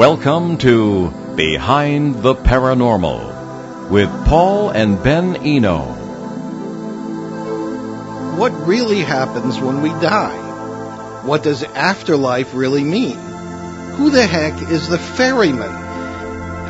Welcome to Behind the Paranormal with Paul and Ben Eno. What really happens when we die? What does afterlife really mean? Who the heck is the ferryman?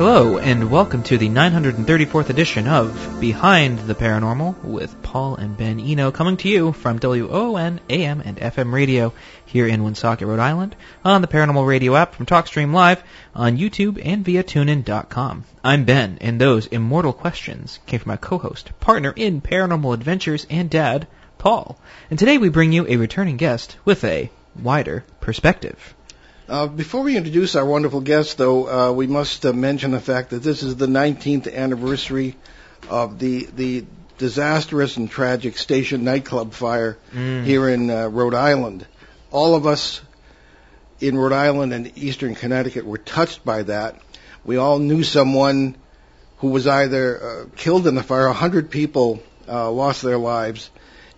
Hello, and welcome to the 934th edition of Behind the Paranormal with Paul and Ben Eno, coming to you from WOON AM and FM radio here in Woonsocket, Rhode Island, on the Paranormal Radio app from TalkStream Live, on YouTube, and via TuneIn.com. I'm Ben, and those immortal questions came from my co-host, partner in Paranormal Adventures, and dad, Paul. And today we bring you a returning guest with a wider perspective. Uh, before we introduce our wonderful guest, though, uh, we must uh, mention the fact that this is the 19th anniversary of the the disastrous and tragic station nightclub fire Mm. here in uh, Rhode Island. All of us in Rhode Island and eastern Connecticut were touched by that. We all knew someone who was either uh, killed in the fire. A hundred people uh, lost their lives,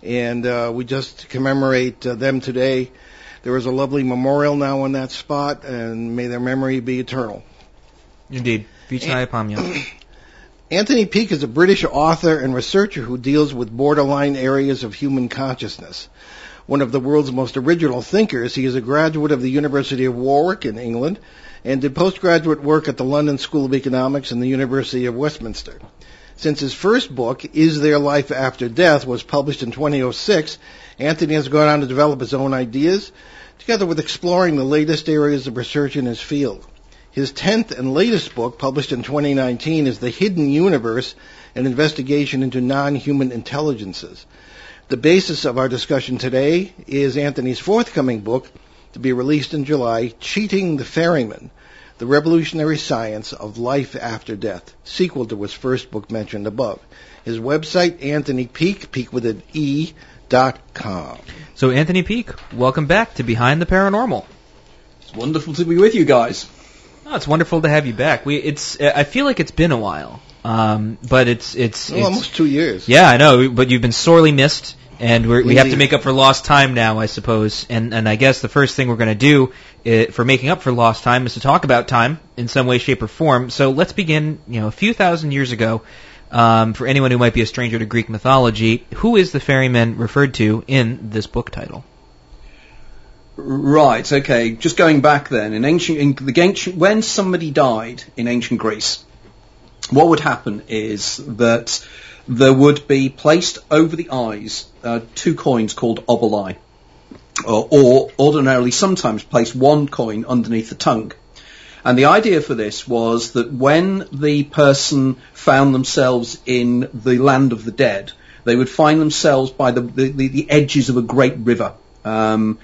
and uh, we just commemorate uh, them today. There is a lovely memorial now on that spot, and may their memory be eternal. Indeed. Vechnaya pamyat. Anthony Peake is a British author and researcher who deals with borderline areas of human consciousness. One of the world's most original thinkers, he is a graduate of the University of Warwick in England and did postgraduate work at the London School of Economics and the University of Westminster. Since his first book, Is There Life After Death, was published in 2006, Anthony has gone on to develop his own ideas, together with exploring the latest areas of research in his field. His 10th and latest book, published in 2019, is The Hidden Universe, an investigation into non-human intelligences. The basis of our discussion today is Anthony's forthcoming book, to be released in July, Cheating the Ferryman, The Revolutionary Science of Life After Death, sequel to his first book mentioned above. His website, Anthony Peake, Peake with an E, dot com. So, Anthony Peake, welcome back to Behind the Paranormal. It's wonderful to be with you guys. Oh, it's wonderful to have you back. We, it's, I feel like it's been a while, um, but it's, it's, Well, it's almost two years. yeah, I know, but you've been sorely missed, and we're, we have to make up for lost time now, I suppose. And, and I guess the first thing we're going to do uh for making up for lost time is to talk about time in some way, shape, or form. So let's begin. You know, a few thousand years ago. Um, for anyone who might be a stranger to Greek mythology, who is the ferryman referred to in this book title? Right, okay. Just going back then, in ancient, in the ancient, when somebody died in ancient Greece, what would happen is that there would be placed over the eyes uh, two coins called oboli, or, or ordinarily sometimes place one coin underneath the tongue. And the idea for this was that when the person found themselves in the land of the dead, they would find themselves by the, the, the, edges of a great river. Um,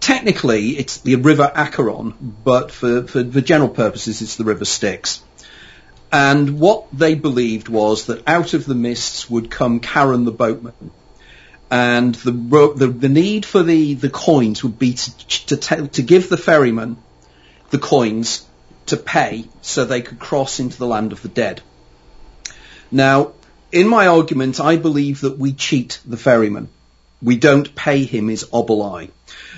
technically, it's the river Acheron, but for, for, for general purposes, it's the river Styx. And what they believed was that out of the mists would come Charon the boatman. And the, the, the need for the, the coins would be to, to, to give the ferryman the coins to pay so they could cross into the land of the dead. Now, in my argument, I believe that we cheat the ferryman. We don't pay him his oboli.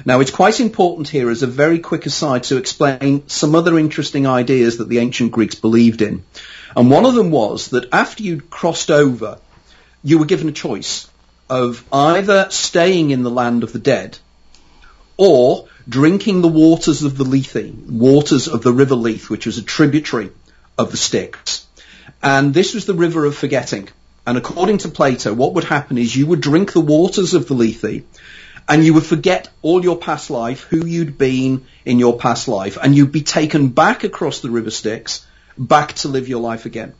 Now, it's quite important here as a very quick aside to explain some other interesting ideas that the ancient Greeks believed in. And one of them was that after you'd crossed over, you were given a choice of either staying in the land of the dead or drinking the waters of the Lethe, waters of the river Lethe, which was a tributary of the Styx. And this was the river of forgetting. And according to Plato, what would happen is you would drink the waters of the Lethe and you would forget all your past life, who you'd been in your past life, and you'd be taken back across the river Styx, back to live your life again.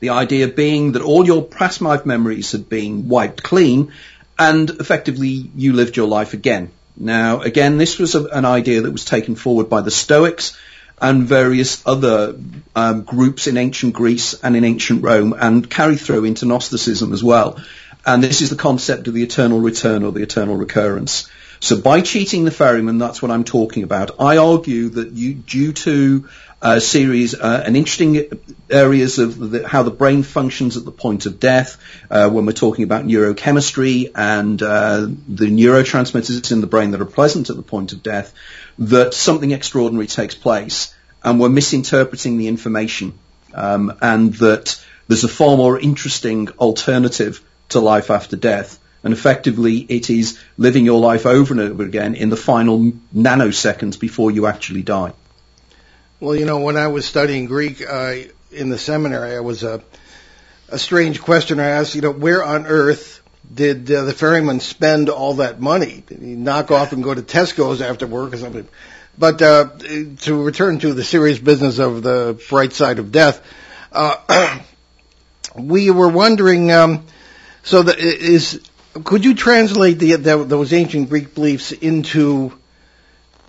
The idea being that all your past life memories had been wiped clean and effectively you lived your life again. Now, again, this was a, an idea that was taken forward by the Stoics and various other um, groups in ancient Greece and in ancient Rome and carried through into Gnosticism as well. And this is the concept of the eternal return or the eternal recurrence. So by cheating the ferryman, that's what I'm talking about. I argue that you, due to a series, uh, an interesting areas of the, how the brain functions at the point of death, uh, when we're talking about neurochemistry and uh, the neurotransmitters in the brain that are present at the point of death, that something extraordinary takes place and we're misinterpreting the information, um, and that there's a far more interesting alternative to life after death. And effectively, it is living your life over and over again in the final nanoseconds before you actually die. Well, you know, when I was studying Greek uh, in the seminary, I was a a strange question I asked. You know, where on earth did uh, the ferryman spend all that money? Did he knock off and go to Tesco's after work or something? But uh, to return to the serious business of the bright side of death, uh, we were wondering. Um, so, the, is could you translate the, the, those ancient Greek beliefs into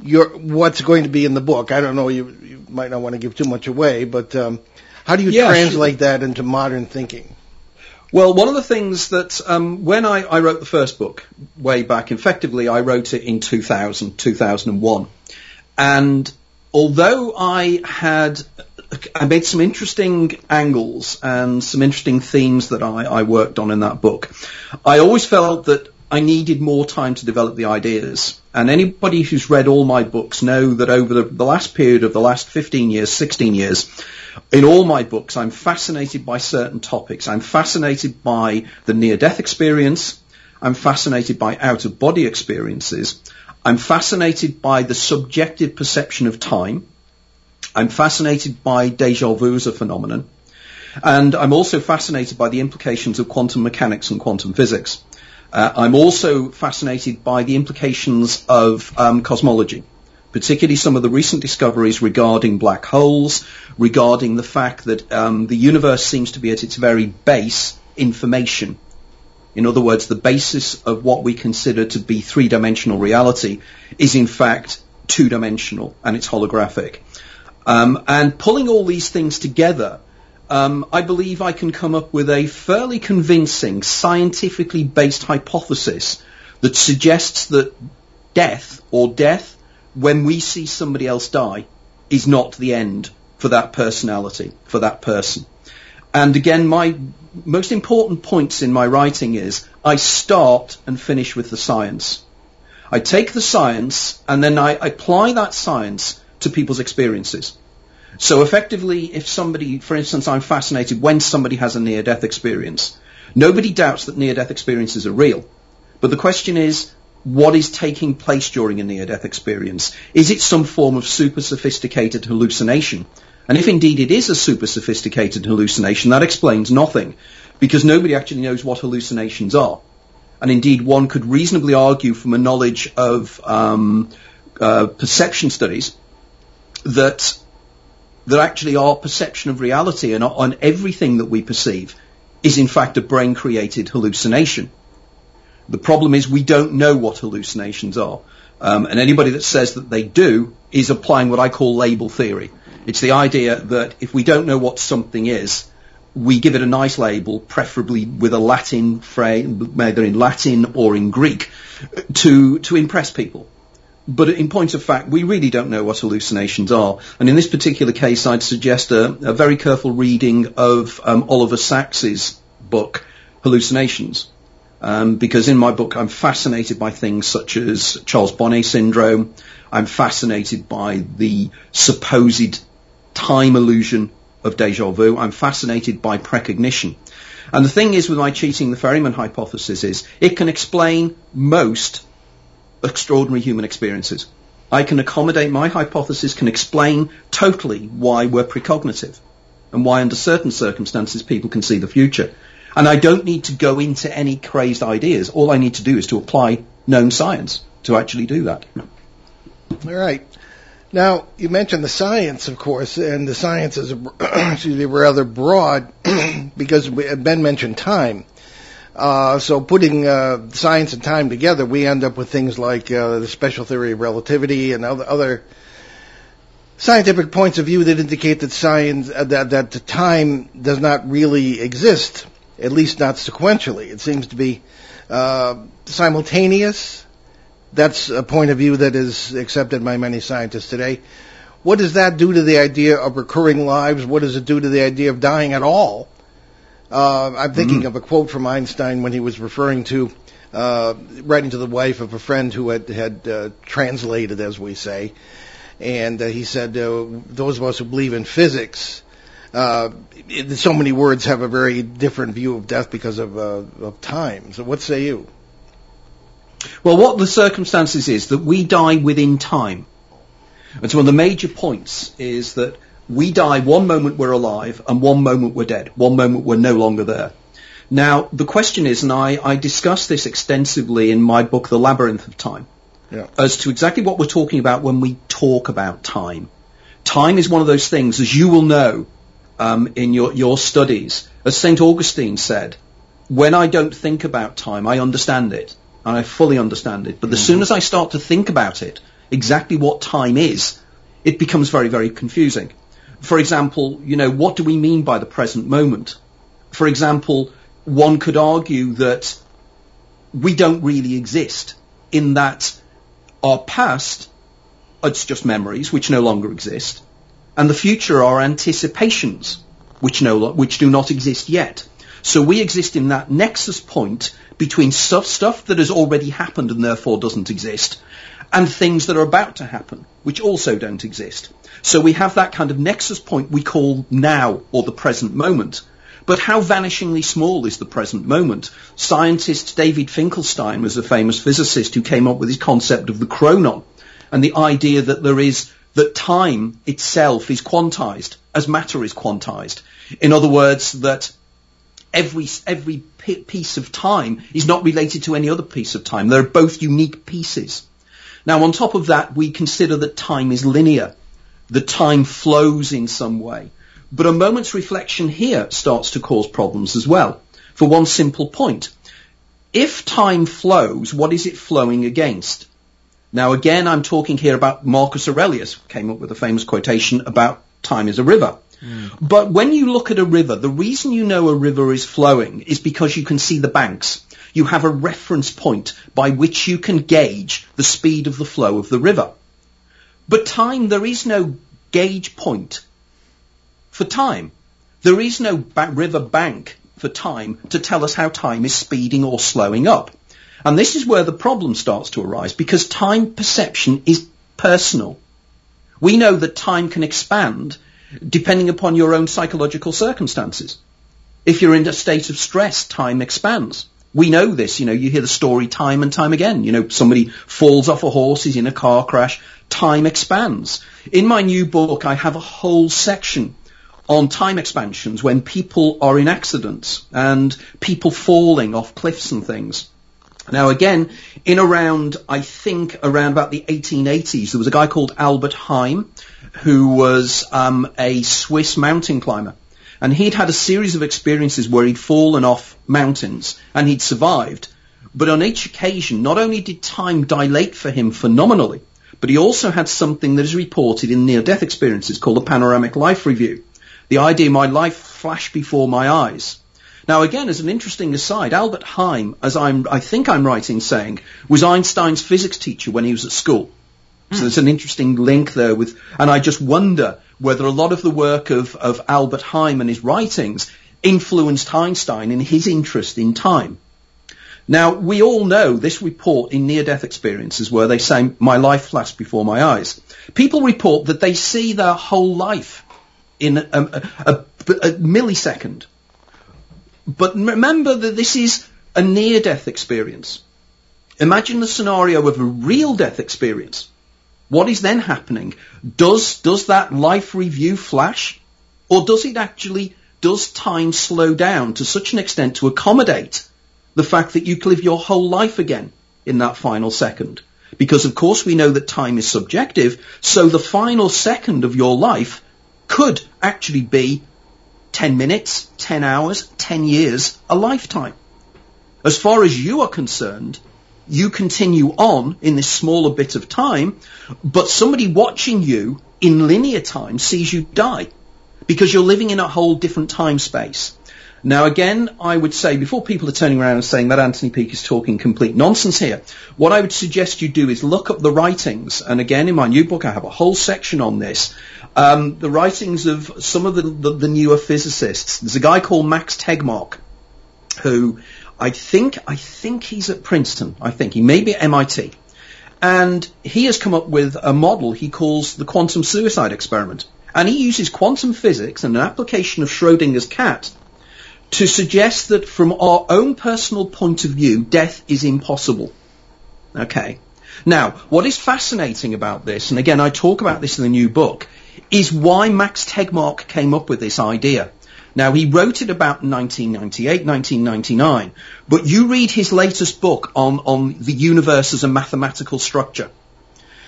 your what's going to be in the book? I don't know. You, you might not want to give too much away, but um, how do you yeah, translate sure. that into modern thinking? Well, one of the things that um, when I, I, wrote the first book way back, effectively I wrote it in 2000, 2001. And although I had, I made some interesting angles and some interesting themes that I, I worked on in that book, I always felt that I needed more time to develop the ideas. And anybody who's read all my books know that over the, the, last period of the last 15 years, 16 years, in all my books, I'm fascinated by certain topics. I'm fascinated by the near-death experience. I'm fascinated by out-of-body experiences. I'm fascinated by the subjective perception of time. I'm fascinated by deja vu as a phenomenon. And I'm also fascinated by the implications of quantum mechanics and quantum physics. Uh, I'm also fascinated by the implications of um, cosmology, particularly some of the recent discoveries regarding black holes, regarding the fact that um, the universe seems to be at its very base information in other words, the basis of what we consider to be three-dimensional reality is in fact two-dimensional and it's holographic. Um, and pulling all these things together, um, I believe I can come up with a fairly convincing, scientifically based hypothesis that suggests that death or death when we see somebody else die is not the end for that personality, for that person. And again, my most important points in my writing is I start and finish with the science. I take the science and then I apply that science to people's experiences. So effectively, if somebody, for instance, I'm fascinated when somebody has a near-death experience. Nobody doubts that near-death experiences are real. But the question is, what is taking place during a near-death experience? Is it some form of super sophisticated hallucination? And if indeed it is a super sophisticated hallucination, that explains nothing, because nobody actually knows what hallucinations are. And indeed, one could reasonably argue from a knowledge of um, uh, perception studies that that actually our perception of reality and on everything that we perceive is in fact a brain created hallucination. The problem is we don't know what hallucinations are. Um, and anybody that says that they do is applying what I call label theory. It's the idea that if we don't know what something is, we give it a nice label, preferably with a Latin phrase, either in Latin or in Greek, to, to impress people. But in point of fact, we really don't know what hallucinations are. And in this particular case, I'd suggest a, a very careful reading of um, Oliver Sacks's book, Hallucinations. Um, because in my book, I'm fascinated by things such as Charles Bonnet syndrome. I'm fascinated by the supposed time illusion of deja vu. I'm fascinated by precognition. And the thing is with my cheating the ferryman hypothesis is it can explain most extraordinary human experiences. I can accommodate my hypothesis can explain totally why we're precognitive and why under certain circumstances people can see the future. And I don't need to go into any crazed ideas. All I need to do is to apply known science to actually do that. All right. Now, you mentioned the science, of course, and the science is me, rather broad because Ben mentioned time. Uh, so putting uh, science and time together, we end up with things like uh, the special theory of relativity and other, other scientific points of view that indicate that science uh, that that the time does not really exist, at least not sequentially. It seems to be uh, simultaneous that's a point of view that is accepted by many scientists today. what does that do to the idea of recurring lives? What does it do to the idea of dying at all? Uh, I'm thinking Mm. of a quote from Einstein when he was referring to uh, writing to the wife of a friend who had had uh, translated, as we say, and uh, he said, uh, "Those of us who believe in physics." Uh, so many words have a very different view of death because of uh, of time. So, what say you? Well, what the circumstances is that we die within time. And so one of the major points is that we die one moment we're alive and one moment we're dead. One moment we're no longer there. Now, the question is, and I, I discuss this extensively in my book, The Labyrinth of Time, Yeah. as to exactly what we're talking about when we talk about time. Time is one of those things, as you will know um, in your, your studies, as St. Augustine said, when I don't think about time, I understand it, and I fully understand it. But as soon as I start to think about it, exactly what time is, it becomes very, very confusing. For example, you know, what do we mean by the present moment? For example, one could argue that we don't really exist in that our past, it's just memories which no longer exist, and the future are anticipations which no which do not exist yet. So we exist in that nexus point between stuff stuff that has already happened and therefore doesn't exist, and things that are about to happen which also don't exist. So we have that kind of nexus point we call now or the present moment. But how vanishingly small is the present moment? Scientist David Finkelstein was a famous physicist who came up with his concept of the chronon and the idea that there is that time itself is quantized as matter is quantized. In other words, that every every piece of time is not related to any other piece of time. They're both unique pieces. Now, on top of that, we consider that time is linear. The time flows in some way. But a moment's reflection here starts to cause problems as well. For one simple point. If time flows, what is it flowing against? Now again, I'm talking here about Marcus Aurelius, who came up with a famous quotation about time is a river. Hmm. But when you look at a river, the reason you know a river is flowing is because you can see the banks. You have a reference point by which you can gauge the speed of the flow of the river. But time, there is no gauge point for time. There is no ba- river bank for time to tell us how time is speeding or slowing up. And this is where the problem starts to arise because time perception is personal. We know that time can expand depending upon your own psychological circumstances. If you're in a state of stress, time expands. We know this, you know, you hear the story time and time again. You know, somebody falls off a horse, is in a car crash, time expands. In my new book, I have a whole section on time expansions when people are in accidents and people falling off cliffs and things. Now again, in around, I think around about the 1880s, there was a guy called Albert Heim who was um, a Swiss mountain climber. And he'd had a series of experiences where he'd fallen off mountains and he'd survived. But on each occasion, not only did time dilate for him phenomenally, but he also had something that is reported in near-death experiences called a panoramic life review. The idea my life flashed before my eyes. Now again, as an interesting aside, Albert Heim, as I'm, I think I'm right in saying, was Einstein's physics teacher when he was at school. So there's an interesting link there with, and I just wonder whether a lot of the work of, of Albert Heim and his writings influenced Einstein in his interest in time. Now, we all know this report in near-death experiences where they say, my life flashed before my eyes. People report that they see their whole life in a, a, a, a millisecond. But remember that this is a near-death experience. Imagine the scenario of a real death experience. What is then happening? Does, does that life review flash? Or does it actually, does time slow down to such an extent to accommodate the fact that you live your whole life again in that final second? Because of course we know that time is subjective, so the final second of your life could actually be 10 minutes, 10 hours, 10 years, a lifetime. As far as you are concerned, you continue on in this smaller bit of time, but somebody watching you in linear time sees you die because you're living in a whole different time space. Now again, I would say before people are turning around and saying that Anthony Peake is talking complete nonsense here, what I would suggest you do is look up the writings. And again, in my new book, I have a whole section on this. Um, the writings of some of the, the, the newer physicists. There's a guy called Max Tegmark, who I think I think he's at Princeton. I think he may be at MIT. And he has come up with a model he calls the quantum suicide experiment. And he uses quantum physics and an application of Schrodinger's cat to suggest that from our own personal point of view, death is impossible. Okay. Now, what is fascinating about this, and again I talk about this in the new book, is why Max Tegmark came up with this idea. Now, he wrote it about 1998, 1999, but you read his latest book on, on the universe as a mathematical structure.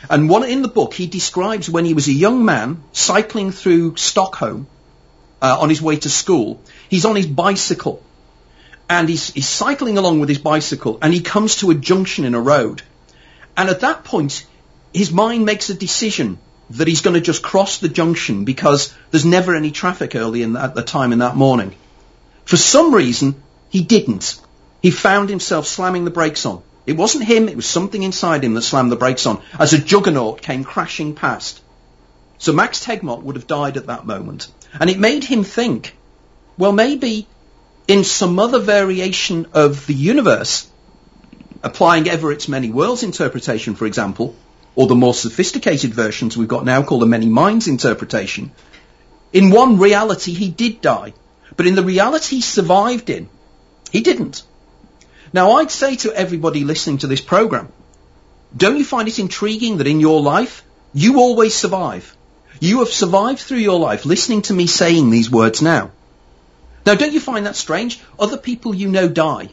And one, in the book, he describes when he was a young man cycling through Stockholm uh, on his way to school. He's on his bicycle and he's, he's cycling along with his bicycle and he comes to a junction in a road. And at that point, his mind makes a decision that he's going to just cross the junction because there's never any traffic early in, at the time in that morning. For some reason, he didn't. He found himself slamming the brakes on. It wasn't him, it was something inside him that slammed the brakes on as a juggernaut came crashing past. So Max Tegmark would have died at that moment. And it made him think, well, maybe in some other variation of the universe, applying Everett's many worlds interpretation, for example, or the more sophisticated versions we've got now called the many minds interpretation, in one reality he did die. But in the reality he survived in, he didn't. Now I'd say to everybody listening to this program, don't you find it intriguing that in your life, you always survive? You have survived through your life listening to me saying these words now. Now don't you find that strange? Other people you know die,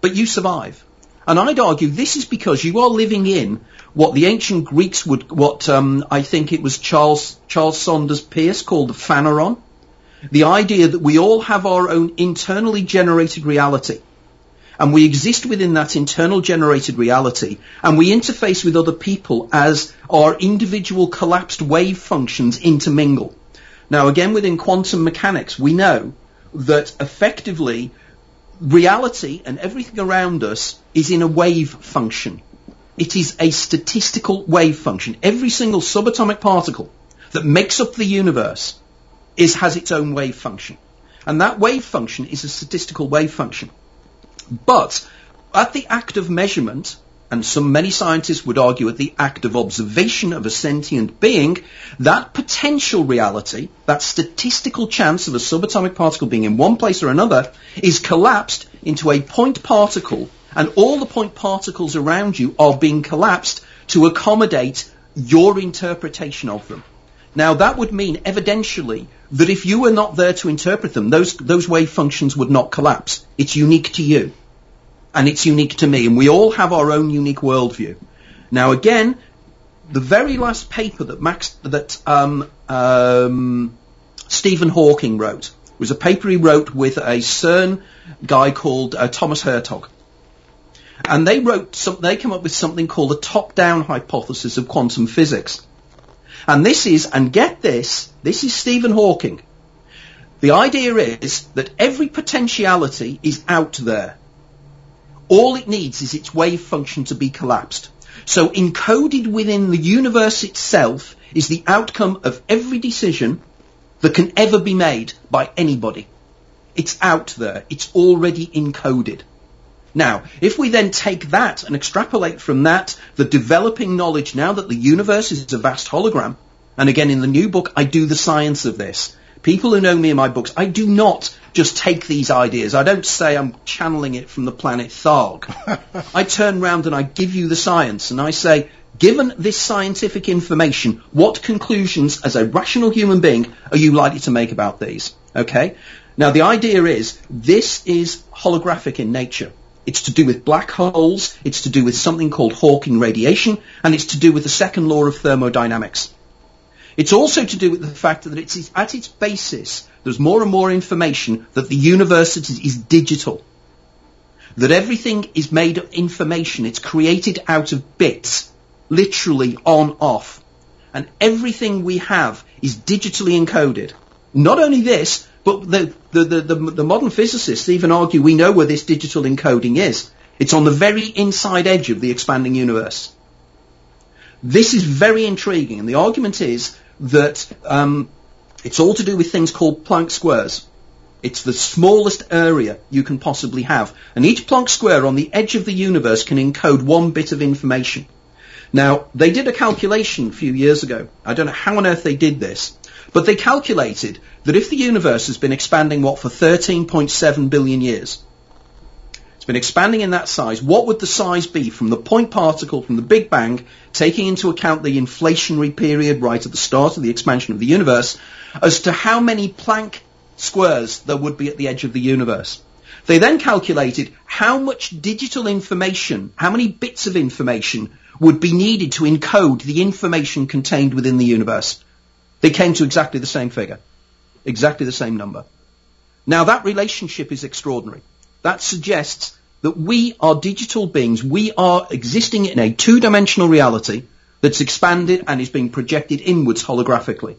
but you survive. And I'd argue this is because you are living in what the ancient Greeks would, what um, I think it was Charles Charles Sanders Peirce called the phaneron, the idea that we all have our own internally generated reality, and we exist within that internal generated reality, and we interface with other people as our individual collapsed wave functions intermingle. Now, again, within quantum mechanics, we know that effectively reality and everything around us is in a wave function. It is a statistical wave function. Every single subatomic particle that makes up the universe is, has its own wave function. And that wave function is a statistical wave function. But at the act of measurement, and some many scientists would argue at the act of observation of a sentient being, that potential reality, that statistical chance of a subatomic particle being in one place or another, is collapsed into a point particle, and all the point particles around you are being collapsed to accommodate your interpretation of them. Now that would mean evidentially that if you were not there to interpret them, those, those wave functions would not collapse. It's unique to you and it's unique to me, and we all have our own unique worldview. Now, again, the very last paper that Max that um, um, Stephen Hawking wrote was a paper he wrote with a CERN guy called uh, Thomas Hertog, and they wrote some, they came up with something called the top-down hypothesis of quantum physics. And this is, and get this, this is Stephen Hawking. The idea is that every potentiality is out there. All it needs is its wave function to be collapsed. So encoded within the universe itself is the outcome of every decision that can ever be made by anybody. It's out there. It's already encoded. Now, if we then take that and extrapolate from that the developing knowledge now that the universe is a vast hologram, and again in the new book I do the science of this. People who know me in my books, I do not just take these ideas. I don't say I'm channeling it from the planet Tharg. I turn round and I give you the science and I say, given this scientific information, what conclusions as a rational human being are you likely to make about these? Okay? Now the idea is, this is holographic in nature. It's to do with black holes, it's to do with something called Hawking radiation, and it's to do with the second law of thermodynamics. It's also to do with the fact that it's at its basis, there's more and more information that the universe is digital. That everything is made of information. It's created out of bits, literally on off. And everything we have is digitally encoded. Not only this, But the, the, the, the, the modern physicists even argue we know where this digital encoding is. It's on the very inside edge of the expanding universe. This is very intriguing, and the argument is that um, it's all to do with things called Planck squares. It's the smallest area you can possibly have, and each Planck square on the edge of the universe can encode one bit of information. Now, they did a calculation a few years ago. I don't know how on earth they did this, but they calculated that if the universe has been expanding, what, for 13.7 billion years, it's been expanding in that size, what would the size be from the point particle from the Big Bang, taking into account the inflationary period right at the start of the expansion of the universe, as to how many Planck squares there would be at the edge of the universe? They then calculated how much digital information, how many bits of information would be needed to encode the information contained within the universe. They came to exactly the same figure, exactly the same number. Now that relationship is extraordinary. That suggests that we are digital beings. We are existing in a two-dimensional reality that's expanded and is being projected inwards holographically.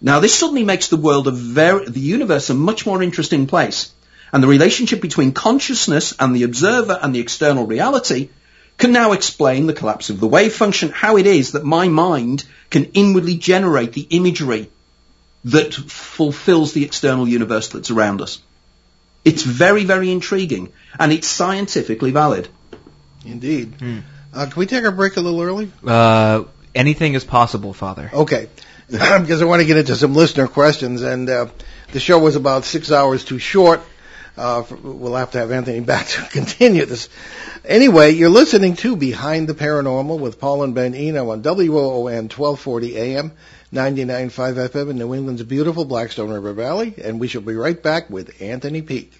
Now this suddenly makes the world a very, the universe a much more interesting place. And the relationship between consciousness and the observer and the external reality can now explain the collapse of the wave function, how it is that my mind can inwardly generate the imagery that fulfills the external universe that's around us. It's very, very intriguing, and it's scientifically valid. Indeed. Hmm. Uh, can we take our break a little early? Uh, anything is possible, Father. Okay. because I want to get into some listener questions, and uh, the show was about six hours too short. Uh, for, we'll have to have Anthony back to continue this. Anyway, you're listening to Behind the Paranormal with Paul and Ben Eno on WOON 1240 AM, 99.5 FM in New England's beautiful Blackstone River Valley, and we shall be right back with Anthony Peake.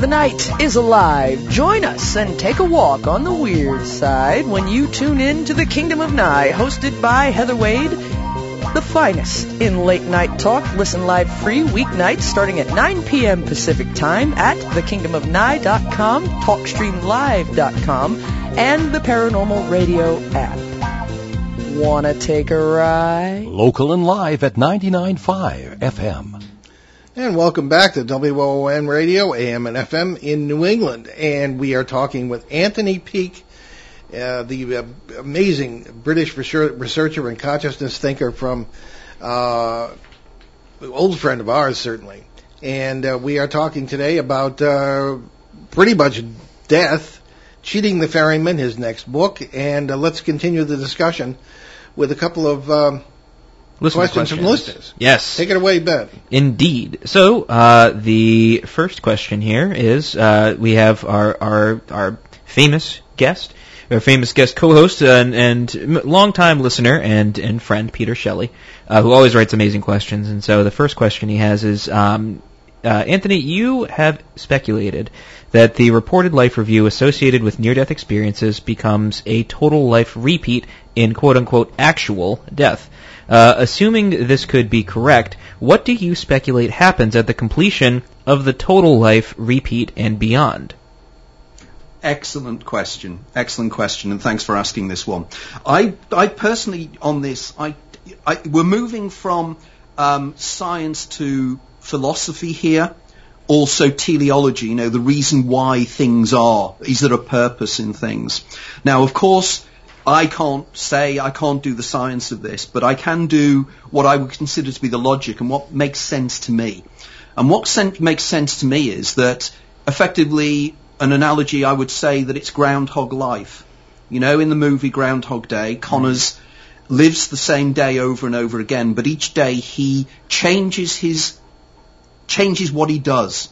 The night is alive. Join us and take a walk on the weird side when you tune in to the Kingdom of Nye, hosted by Heather Wade. The finest in late night talk. Listen live free weeknights starting at 9 p.m. Pacific time at thekingdomofnye.com, talkstreamlive.com, and the Paranormal Radio app. Wanna take a ride? Local and live at 99.5 FM. And welcome back to WOON Radio, AM and FM in New England. And we are talking with Anthony Peake, uh, the uh, amazing British researcher and consciousness thinker from, uh, old friend of ours, certainly. And uh, we are talking today about uh, pretty much death, Cheating the Ferryman, his next book. And uh, let's continue the discussion with a couple of um, questions, questions, from listeners. Yes. Take it away, Ben. Indeed. So uh, the first question here is uh, we have our our our famous guest, our famous guest co-host and, and longtime listener and and friend Peter Shelley, uh, who always writes amazing questions. And so the first question he has is. Um, uh, Anthony, you have speculated that the reported life review associated with near-death experiences becomes a total life repeat in quote-unquote actual death. Uh, assuming this could be correct, what do you speculate happens at the completion of the total life repeat and beyond? Excellent question. Excellent question, and thanks for asking this one. I, I personally, on this, I, I we're moving from um, science to philosophy here. Also teleology, you know, the reason why things are. Is there a purpose in things? Now, of course, I can't say, I can't do the science of this, but I can do what I would consider to be the logic and what makes sense to me. And what sen- makes sense to me is that effectively an analogy I would say that it's Groundhog Life. You know, in the movie Groundhog Day, Connors lives the same day over and over again, but each day he changes his, changes what he does.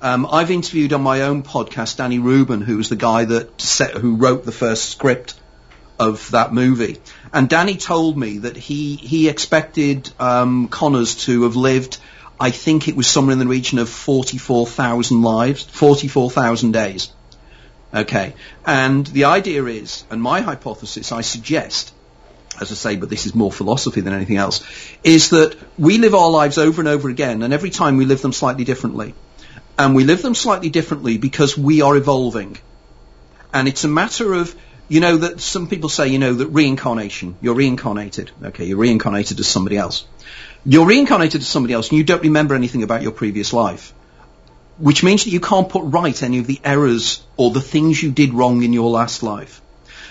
Um, I've interviewed on my own podcast Danny Rubin, who was the guy that set, who wrote the first script of that movie. And Danny told me that he he expected um, Connors to have lived. I think it was somewhere in the region of 44,000 lives, 44,000 days. Okay. And the idea is, and my hypothesis, I suggest, as I say, but this is more philosophy than anything else, is that we live our lives over and over again, and every time we live them slightly differently. And we live them slightly differently because we are evolving. And it's a matter of you know that some people say, you know, that reincarnation, you're reincarnated. Okay, you're reincarnated as somebody else. You're reincarnated as somebody else and you don't remember anything about your previous life. Which means that you can't put right any of the errors or the things you did wrong in your last life.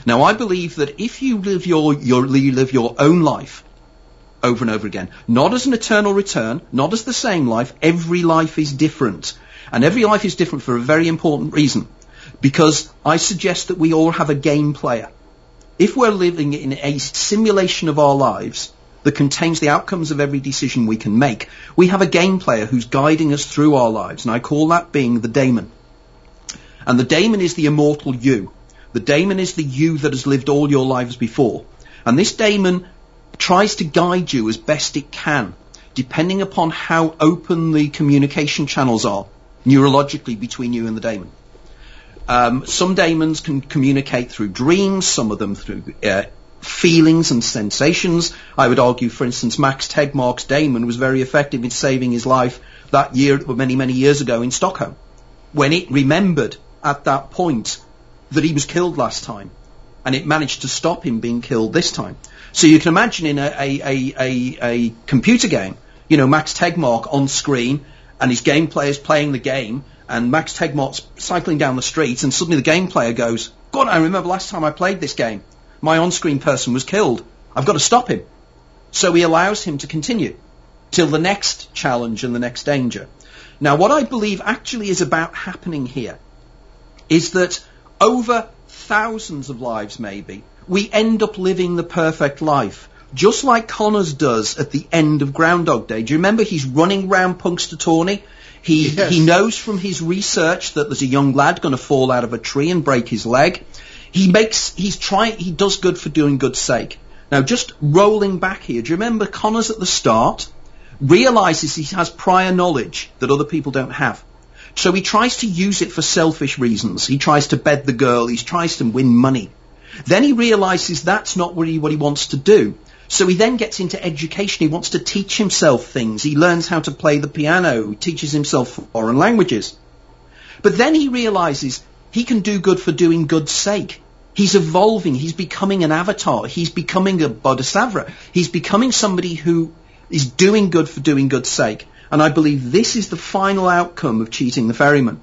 Now I believe that if you live your, your, you live your own life over and over again, not as an eternal return, not as the same life, every life is different. And every life is different for a very important reason because I suggest that we all have a game player. If we're living in a simulation of our lives that contains the outcomes of every decision we can make, we have a game player who's guiding us through our lives, and I call that being the daemon. And the daemon is the immortal you. The daemon is the you that has lived all your lives before. And this daemon tries to guide you as best it can, depending upon how open the communication channels are neurologically between you and the daemon. Um, some daemons can communicate through dreams, some of them through uh, feelings and sensations. I would argue, for instance, Max Tegmark's daemon was very effective in saving his life that year, many, many years ago in Stockholm, when it remembered at that point that he was killed last time, and it managed to stop him being killed this time. So you can imagine in a, a, a, a, a computer game, you know, Max Tegmark on screen, and his game players playing the game, and Max Tegmark's cycling down the street, and suddenly the game player goes, God, I remember last time I played this game. My on-screen person was killed. I've got to stop him. So he allows him to continue till the next challenge and the next danger. Now, what I believe actually is about happening here is that over thousands of lives, maybe, we end up living the perfect life. Just like Connors does at the end of Groundhog Day. Do you remember he's running round Punxsutawney he yes. he knows from his research that there's a young lad going to fall out of a tree and break his leg. He makes he's trying he does good for doing good's sake. Now just rolling back here, do you remember Connors at the start realizes he has prior knowledge that other people don't have. So he tries to use it for selfish reasons. He tries to bed the girl. He tries to win money. Then he realizes that's not really what he wants to do. So he then gets into education. He wants to teach himself things. He learns how to play the piano. He teaches himself foreign languages. But then he realizes he can do good for doing good's sake. He's evolving. He's becoming an avatar. He's becoming a bodhisattva. He's becoming somebody who is doing good for doing good's sake. And I believe this is the final outcome of cheating the ferryman.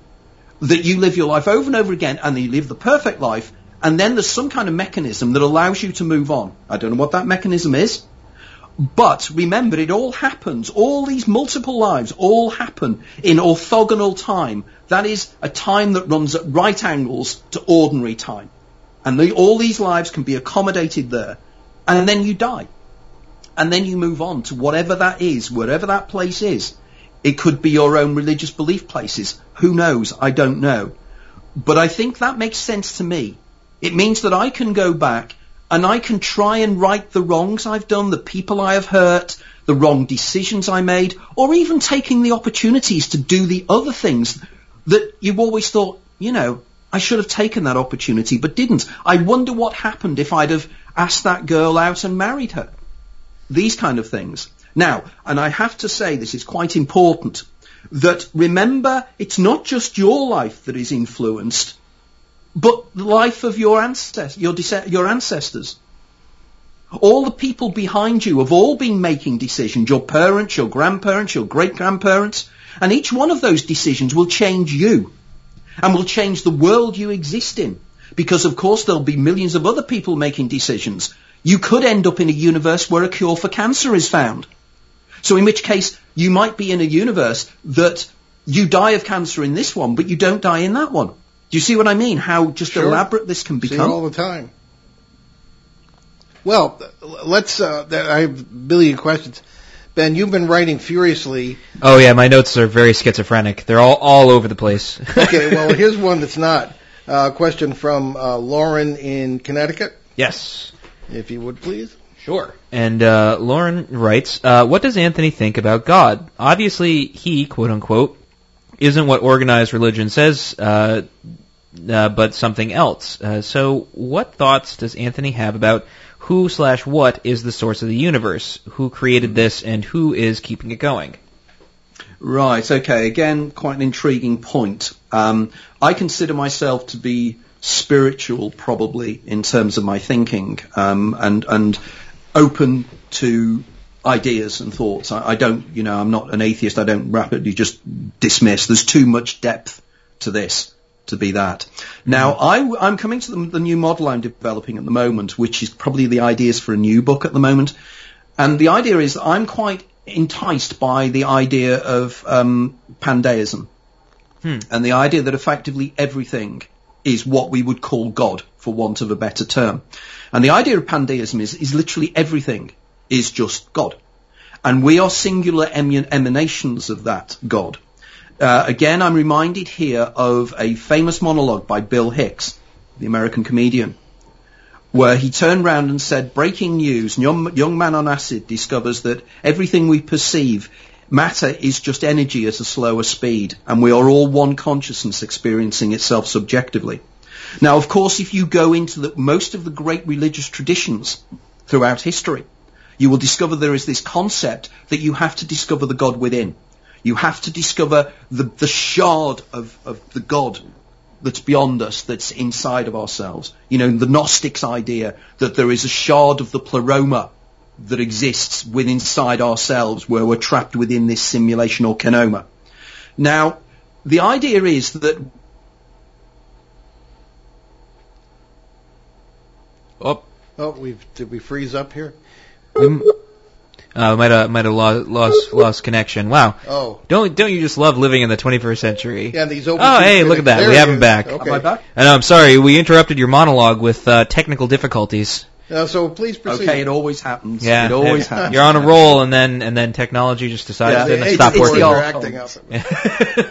That you live your life over and over again and you live the perfect life and then there's some kind of mechanism that allows you to move on. I don't know what that mechanism is. But remember, it all happens, all these multiple lives all happen in orthogonal time. That is a time that runs at right angles to ordinary time. And the, all these lives can be accommodated there. And then you die. And then you move on to whatever that is, wherever that place is. It could be your own religious belief places. Who knows? I don't know. But I think that makes sense to me. It means that I can go back and I can try and right the wrongs I've done, the people I have hurt, the wrong decisions I made, or even taking the opportunities to do the other things that you always thought, you know, I should have taken that opportunity but didn't. I wonder what happened if I'd have asked that girl out and married her. These kind of things. Now, and I have to say this is quite important, that remember it's not just your life that is influenced but the life of your, ancest- your, your ancestors. All the people behind you have all been making decisions, your parents, your grandparents, your great-grandparents, and each one of those decisions will change you and will change the world you exist in. Because of course there'll be millions of other people making decisions. You could end up in a universe where a cure for cancer is found. So in which case you might be in a universe that you die of cancer in this one, but you don't die in that one. Do you see what I mean? How just sure. elaborate this can become? See all the time. Well, let's. Uh, I have a billion questions. Ben, you've been writing furiously. Oh yeah, my notes are very schizophrenic. They're all all over the place. okay, well here's one that's not. A uh, question from uh, Lauren in Connecticut. Yes. If you would please. Sure. And uh, Lauren writes, uh, "What does Anthony think about God? Obviously, he quote unquote isn't what organized religion says uh, but something else. Uh, so, what thoughts does Anthony have about who slash what is the source of the universe? Who created this, and who is keeping it going? Right. Okay. Again, quite an intriguing point. Um, I consider myself to be spiritual, probably in terms of my thinking, um, and and open to ideas and thoughts. I, I, don't, you know, I'm not an atheist. I don't rapidly just dismiss. There's too much depth to this to be that. Now, I, am coming to the, the, new model I'm developing at the moment, which is probably the ideas for a new book at the moment. And the idea is I'm quite enticed by the idea of um, pandeism. Hmm. And the idea that effectively everything is what we would call God, for want of a better term. And the idea of pandeism is, is literally everything is just God. And we are singular emanations of that God. Uh, again, I'm reminded here of a famous monologue by Bill Hicks, the American comedian, where he turned round and said, breaking news, young, young man on acid discovers that everything we perceive, matter is just energy at a slower speed, and we are all one consciousness experiencing itself subjectively. Now, of course, if you go into the, most of the great religious traditions throughout history, you will discover there is this concept that you have to discover the God within. You have to discover the, the shard of, of the God that's beyond us, that's inside of ourselves. You know, the Gnostics idea that there is a shard of the pleroma that exists within inside ourselves where we're trapped within this simulation or kenoma. Now, the idea is that Oh, oh, we've did we freeze up here? Mm. Uh, might have might have lost lost lost connection. Wow. Oh. Don't don't you just love living in the 21st century? Yeah, these open. Oh, hey, look at that. We have him back. Okay. Am I back? And I'm sorry, we interrupted your monologue with uh, technical difficulties. Uh, so please proceed. Okay, it always happens. Yeah, it always happens. You're on a roll, and then and then technology just decides Yeah, to it's- stop it's working. the acting archons.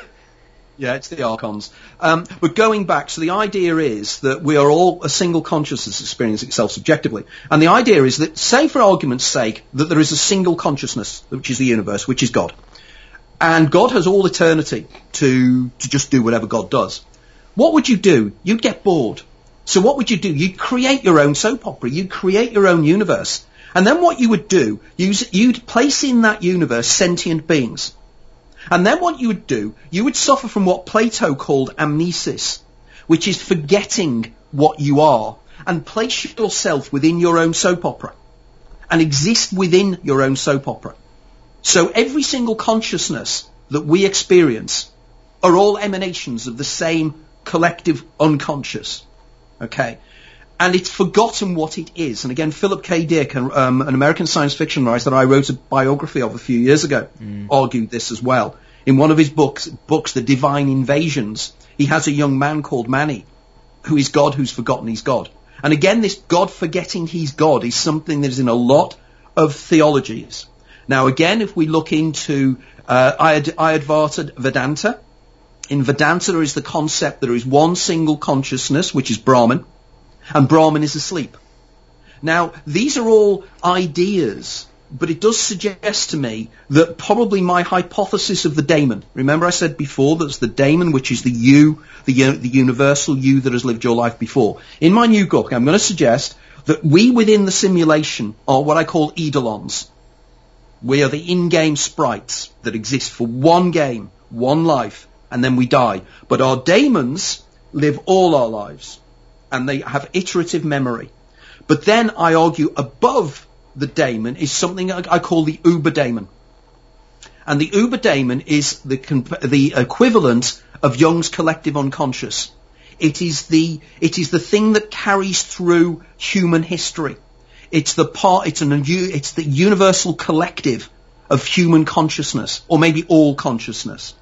Yeah, it's the archons. Um, but going back, so the idea is that we are all a single consciousness experiencing itself subjectively. And the idea is that, say for argument's sake, that there is a single consciousness, which is the universe, which is God. And God has all eternity to, to just do whatever God does. What would you do? You'd get bored. So what would you do? You'd create your own soap opera. You'd create your own universe. And then what you would do, you'd place in that universe sentient beings. And then what you would do, you would suffer from what Plato called amnesis, which is forgetting what you are and place yourself within your own soap opera and exist within your own soap opera. So every single consciousness that we experience are all emanations of the same collective unconscious. Okay? And it's forgotten what it is. And again, Philip K. Dick, um, an American science fiction writer that I wrote a biography of a few years ago, mm. argued this as well. In one of his books, books, The Divine Invasions, he has a young man called Manny, who is God who's forgotten he's God. And again, this God forgetting he's God is something that is in a lot of theologies. Now again, if we look into uh, Vedanta, in Vedanta there is the concept that there is one single consciousness, which is Brahman, and Brahman is asleep. Now, these are all ideas but it does suggest to me that probably my hypothesis of the daemon. Remember, I said before there's the daemon, which is the you, the, the universal you that has lived your life before. In my new book, I'm going to suggest that we within the simulation are what I call eidolons. We are the in-game sprites that exist for one game, one life, and then we die. But our daemons live all our lives, and they have iterative memory. But then I argue above the daemon is something I call the uber daemon. And the uber daemon is the, the equivalent of Jung's collective unconscious. It is the, it is the thing that carries through human history. It's the part, it's an, it's the universal collective of human consciousness, or maybe all consciousness.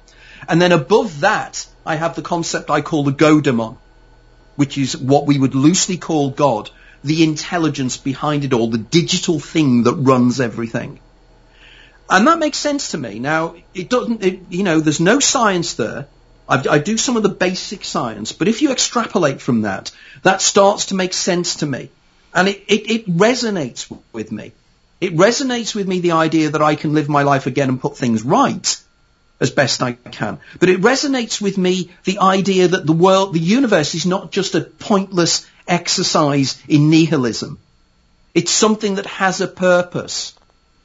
And then above that, I have the concept I call the Godemon, which is what we would loosely call God, the intelligence behind it all, the digital thing that runs everything. And that makes sense to me. Now, it doesn't, it, you know, there's no science there. I, I do some of the basic science, but if you extrapolate from that, that starts to make sense to me. And it, it, it resonates with me. It resonates with me the idea that I can live my life again and put things right as best I can. But it resonates with me the idea that the world, the universe is not just a pointless exercise in nihilism. It's something that has a purpose.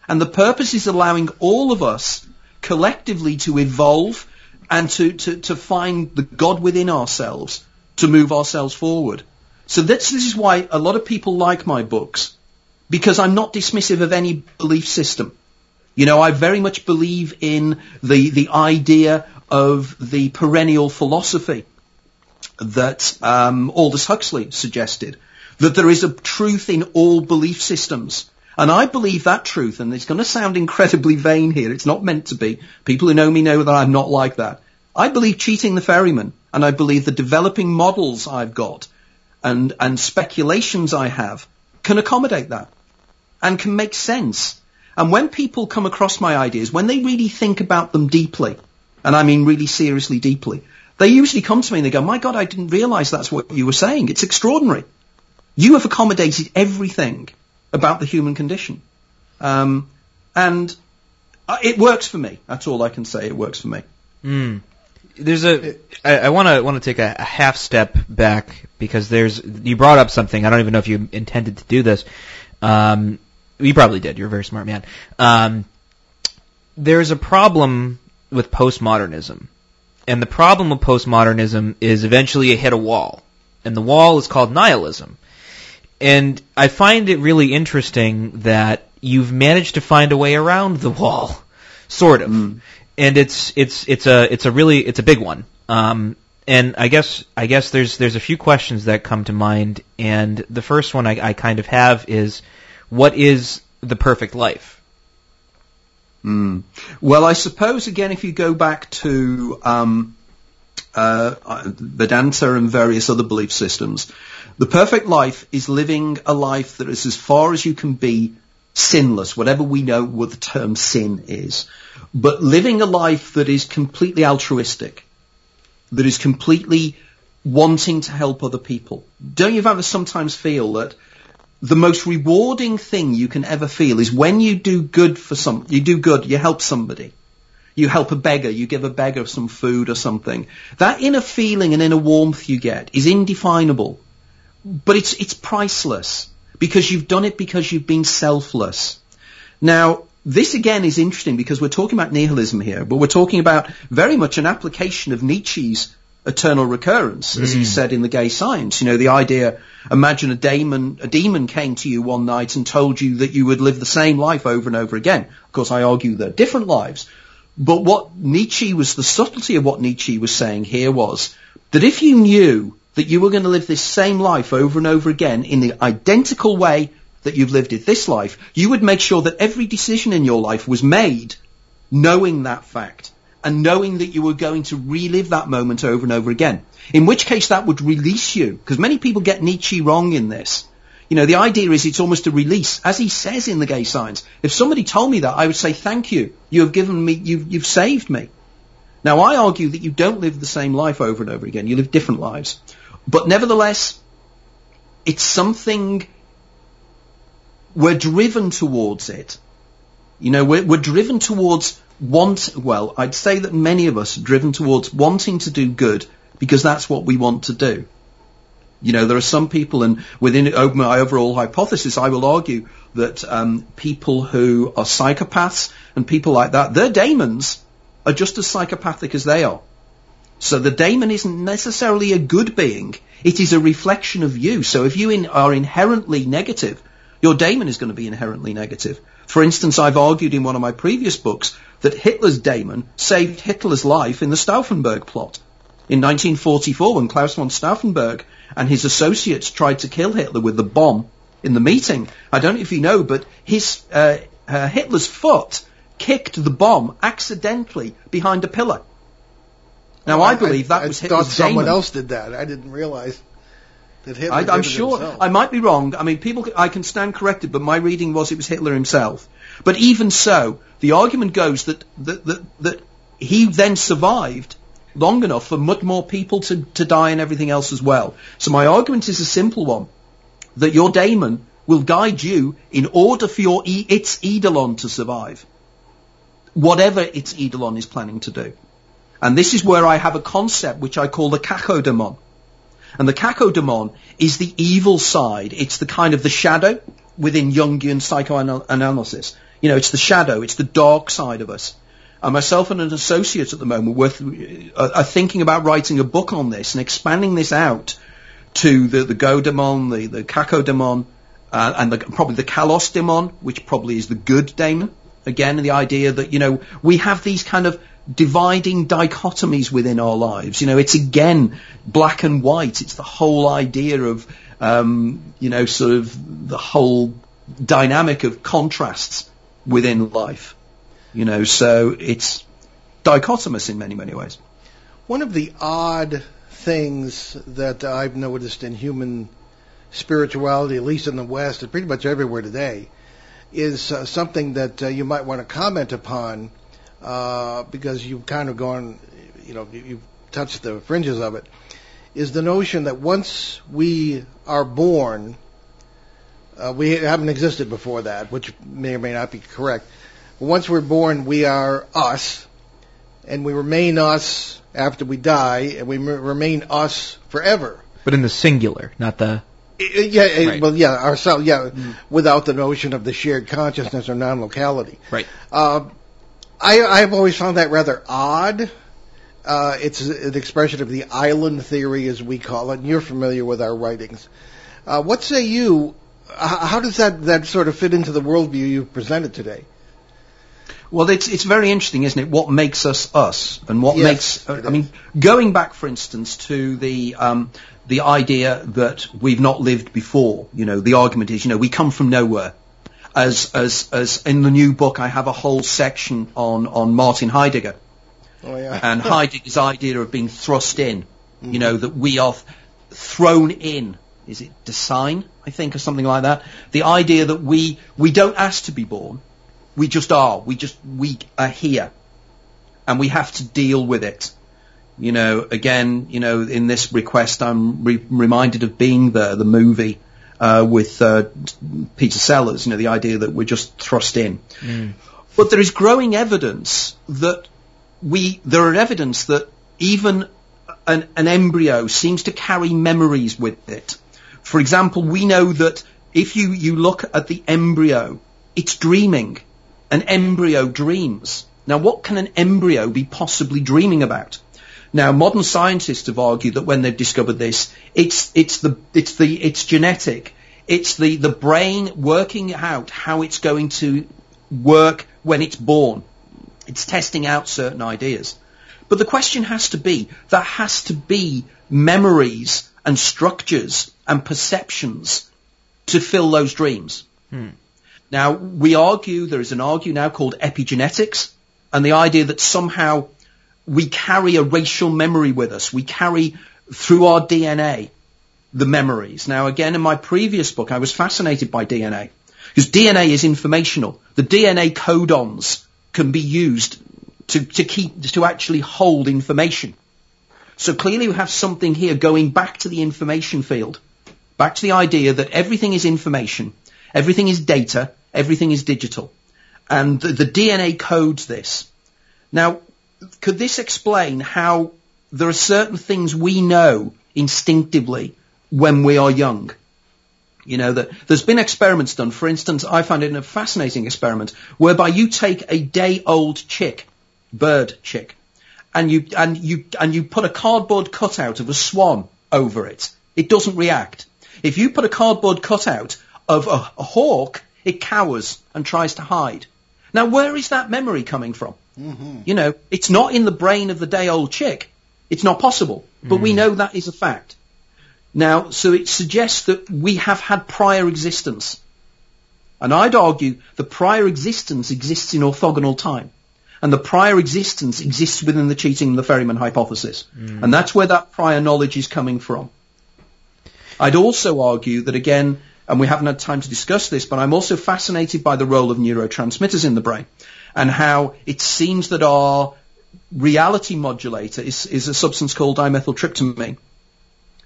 And the purpose is allowing all of us collectively to evolve and to, to, to find the God within ourselves to move ourselves forward. So this, this is why a lot of people like my books, because I'm not dismissive of any belief system. You know, I very much believe in the, the idea of the perennial philosophy that um, Aldous Huxley suggested, that there is a truth in all belief systems. And I believe that truth, and it's going to sound incredibly vain here, it's not meant to be. People who know me know that I'm not like that. I believe cheating the ferryman, and I believe the developing models I've got and, and speculations I have can accommodate that and can make sense. And when people come across my ideas, when they really think about them deeply, and I mean really seriously deeply, they usually come to me and they go, my God, I didn't realize that's what you were saying. It's extraordinary. You have accommodated everything about the human condition. Um, and uh, it works for me. That's all I can say. It works for me. Mm. There's a. I want to want to take a, a half step back because there's. You brought up something. I don't even know if you intended to do this. Um, you probably did. You're a very smart man. Um, there's a problem with postmodernism, and the problem with postmodernism is eventually you hit a wall, and the wall is called nihilism. And I find it really interesting that you've managed to find a way around the wall, sort of. Mm. And it's it's it's a it's a really it's a big one. Um, and I guess I guess there's there's a few questions that come to mind, and the first one I, I kind of have is, what is the perfect life? Mm. Well, I suppose again, if you go back to um, uh, Vedanta and various other belief systems, the perfect life is living a life that is as far as you can be sinless, whatever we know what the term sin is, but living a life that is completely altruistic, that is completely wanting to help other people. Don't you ever sometimes feel that the most rewarding thing you can ever feel is when you do good for some, you do good, you help somebody. You help a beggar, you give a beggar some food or something. That inner feeling and inner warmth you get is indefinable but it's it's priceless because you've done it because you've been selfless. Now, this again is interesting because we're talking about nihilism here, but we're talking about very much an application of Nietzsche's eternal recurrence, as he mm. said in The Gay Science. You know, the idea, imagine a demon, a demon came to you one night and told you that you would live the same life over and over again. Of course, I argue they're different lives. But what Nietzsche was, the subtlety of what Nietzsche was saying here was that if you knew that you were going to live this same life over and over again in the identical way that you've lived it this life, you would make sure that every decision in your life was made knowing that fact and knowing that you were going to relive that moment over and over again. In which case that would release you, because many people get Nietzsche wrong in this. You know, the idea is it's almost a release. As he says in The Gay Science, if somebody told me that, I would say, thank you. You have given me, you've, you've saved me. Now, I argue that you don't live the same life over and over again. You live different lives. But nevertheless, it's something we're driven towards it. You know, we're, we're driven towards want, well, I'd say that many of us are driven towards wanting to do good because that's what we want to do. You know, there are some people, and within my overall hypothesis, I will argue that um, people who are psychopaths and people like that, their daemons are just as psychopathic as they are. So the daemon isn't necessarily a good being. It is a reflection of you. So if you in, are inherently negative, your daemon is going to be inherently negative. For instance, I've argued in one of my previous books that Hitler's daemon saved Hitler's life in the Stauffenberg plot. In 1944, when Claus von Stauffenberg and his associates tried to kill Hitler with the bomb in the meeting, I don't know if you know, but his, uh, uh, Hitler's foot kicked the bomb accidentally behind a pillar. Now, I, I believe that I, was I thought someone else did that. I didn't realize that Hitler. I, am sure. Himself. I might be wrong. I mean, people. I can stand corrected, but my reading was it was Hitler himself. But even so, the argument goes that that that, that he then survived long enough for much more people to, to die and everything else as well. So my argument is a simple one: that your daemon will guide you in order for your e- its eidolon to survive, whatever its eidolon is planning to do. And this is where I have a concept which I call the kakodemon. And the kakodemon is the evil side. It's the kind of the shadow within Jungian psychoanalysis. You know, it's the shadow. It's the dark side of us. And myself and an associate at the moment are, thinking about writing a book on this and expanding this out to the, the Go Daemon, the, the Kako Daemon, uh, and the, probably the Kalos Demon, which probably is the good daemon. Again, the idea that, you know, we have these kind of dividing dichotomies within our lives. You know, it's again black and white. It's the whole idea of, um, you know, sort of the whole dynamic of contrasts within life. You know, so it's dichotomous in many, many ways. One of the odd things that I've noticed in human spirituality, at least in the West and pretty much everywhere today, is uh, something that uh, you might want to comment upon uh, because you've kind of gone, you know, you've touched the fringes of it. Is the notion that once we are born, uh, we haven't existed before that, which may or may not be correct. But once we're born, we are us, and we remain us after we die, and we m- remain us forever. But in the singular, not the. Yeah, Right. well, yeah, ourselves, yeah, without the notion of the shared consciousness or non-locality. Right. Uh, I, I've always found that rather odd. Uh, it's an expression of the island theory, as we call it. And you're familiar with our writings. Uh, what say you? How does that, that sort of fit into the worldview you've presented today? Well, it's it's very interesting, isn't it? What makes us us, and what Yes, makes it I mean, going back, for instance, to the um, the idea that we've not lived before. You know, the argument is, you know, we come from nowhere. As as as in the new book, I have a whole section on on Martin Heidegger Oh yeah. and Heidegger's idea of being thrust in. You know, that we are th- thrown in. Is it Dasein, I think, or something like that? The idea that we, we don't ask to be born. We just are. We just, we are here. And we have to deal with it. You know, again, you know, in this request, I'm re- reminded of being there, the movie, uh, with, uh, Peter Sellers, you know, the idea that we're just thrust in. But there is growing evidence that we there are evidence that even an, an embryo seems to carry memories with it. For example, we know that if you, you look at the embryo, it's dreaming. An embryo dreams. Now, what can an embryo be possibly dreaming about? Now, modern scientists have argued that when they've discovered this, it's it's the it's the it's genetic. It's the the brain working out how it's going to work when it's born. It's testing out certain ideas. But the question has to be, there has to be memories and structures and perceptions to fill those dreams. Hmm. Now, we argue, there is an argue now called epigenetics, and the idea that somehow we carry a racial memory with us. We carry through our DNA the memories. Now, again, in my previous book, I was fascinated by DNA because DNA is informational. The DNA codons can be used to, to keep, to actually hold information. So clearly we have something here going back to the information field, back to the idea that everything is information, everything is data, everything is digital. And the, the DNA codes this. Now, could this explain how there are certain things we know instinctively when we are young? You know, that there's been experiments done. For instance, I found it a fascinating experiment whereby you take a day old chick, bird chick, and you, and you, and you put a cardboard cutout of a swan over it. It doesn't react. If you put a cardboard cutout of a, a hawk, it cowers and tries to hide. Now, where is that memory coming from? Mm-hmm. You know, it's not in the brain of the day old chick. It's not possible. But we mm. know that is a fact. Now, so it suggests that we have had prior existence. And I'd argue the prior existence exists in orthogonal time. And the prior existence exists within the cheating and the ferryman hypothesis. Mm. And that's where that prior knowledge is coming from. I'd also argue that again, and we haven't had time to discuss this, but I'm also fascinated by the role of neurotransmitters in the brain and how it seems that our reality modulator is, is a substance called dimethyltryptamine.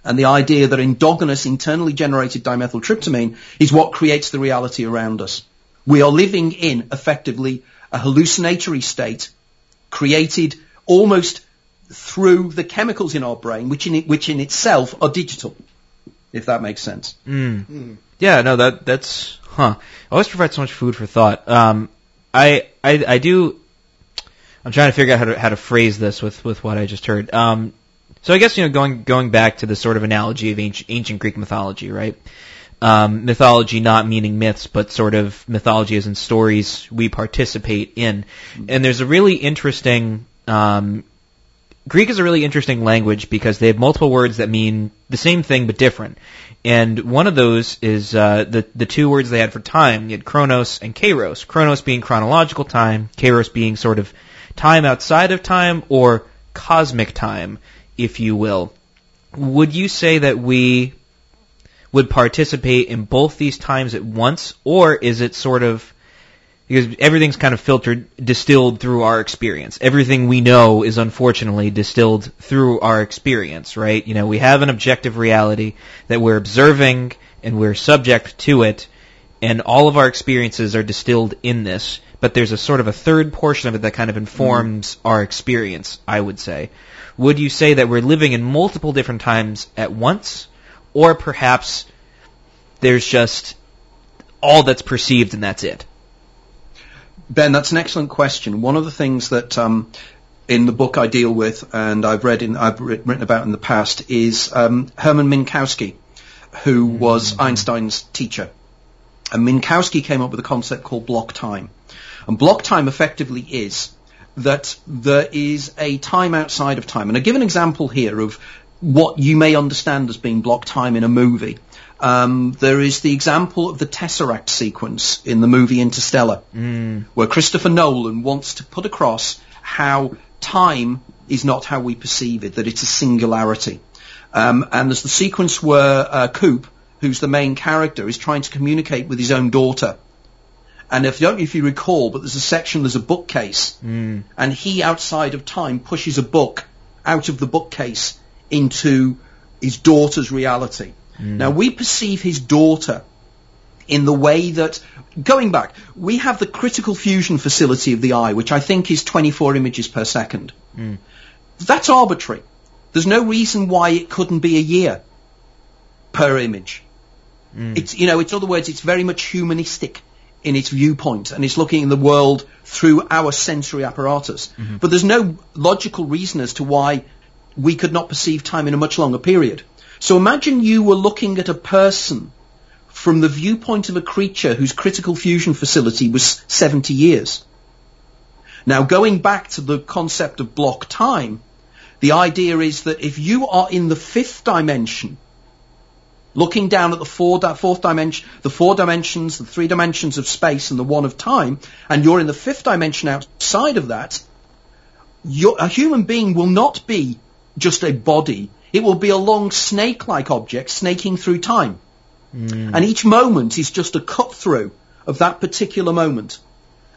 And the idea that endogenous internally generated dimethyltryptamine is what creates the reality around us. We are living in effectively a hallucinatory state created almost through the chemicals in our brain, which in, which in itself are digital, if that makes sense. Yeah, no, that that's huh. Always provides so much food for thought. Um, I, I I do. I'm trying to figure out how to how to phrase this with with what I just heard. Um, so I guess you know going going back to the sort of analogy of ancient, ancient Greek mythology, right? Um, mythology not meaning myths, but sort of mythology as in stories we participate in. And there's a really interesting um, Greek is a really interesting language because they have multiple words that mean the same thing but different. And one of those is uh, the the two words they had for time. You had chronos and kairos. Chronos being chronological time, kairos being sort of time outside of time or cosmic time, if you will. Would you say that we would participate in both these times at once, or is it sort of because everything's kind of filtered, distilled through our experience. Everything we know is unfortunately distilled through our experience, right? You know, we have an objective reality that we're observing and we're subject to it, and all of our experiences are distilled in this. But there's a sort of a third portion of it that kind of informs mm-hmm. our experience, I would say. Would you say that we're living in multiple different times at once, or perhaps there's just all that's perceived and that's it? Ben, that's an excellent question. One of the things that um, in the book I deal with, and I've read in, I've written about in the past, is um, Hermann Minkowski, who mm-hmm. was Einstein's teacher. And Minkowski came up with a concept called block time. And block time effectively is that there is a time outside of time. And I give an example here of what you may understand as being block time in a movie. Um, there is the example of the Tesseract sequence in the movie Interstellar, mm. where Christopher Nolan wants to put across how time is not how we perceive it, that it's a singularity. Um, and there's the sequence where uh, Coop, who's the main character, is trying to communicate with his own daughter. And if you, don't, if you recall, but there's a section, there's a bookcase, mm. and he, outside of time, pushes a book out of the bookcase into his daughter's reality. Mm. Now we perceive his daughter in the way that, going back, we have the critical fusion facility of the eye, which I think is 24 images per second. Mm. That's arbitrary. There's no reason why it couldn't be a year per image. Mm. It's, you know, in other words, it's very much humanistic in its viewpoint and it's looking in the world through our sensory apparatus. Mm-hmm. But there's no logical reason as to why we could not perceive time in a much longer period. So imagine you were looking at a person from the viewpoint of a creature whose critical fusion facility was 70 years. Now going back to the concept of block time, the idea is that if you are in the fifth dimension, looking down at the four, fourth dimension, the four dimensions, the three dimensions of space and the one of time, and you're in the fifth dimension outside of that, a human being will not be just a body it will be a long snake-like object snaking through time. Mm. And each moment is just a cut through of that particular moment.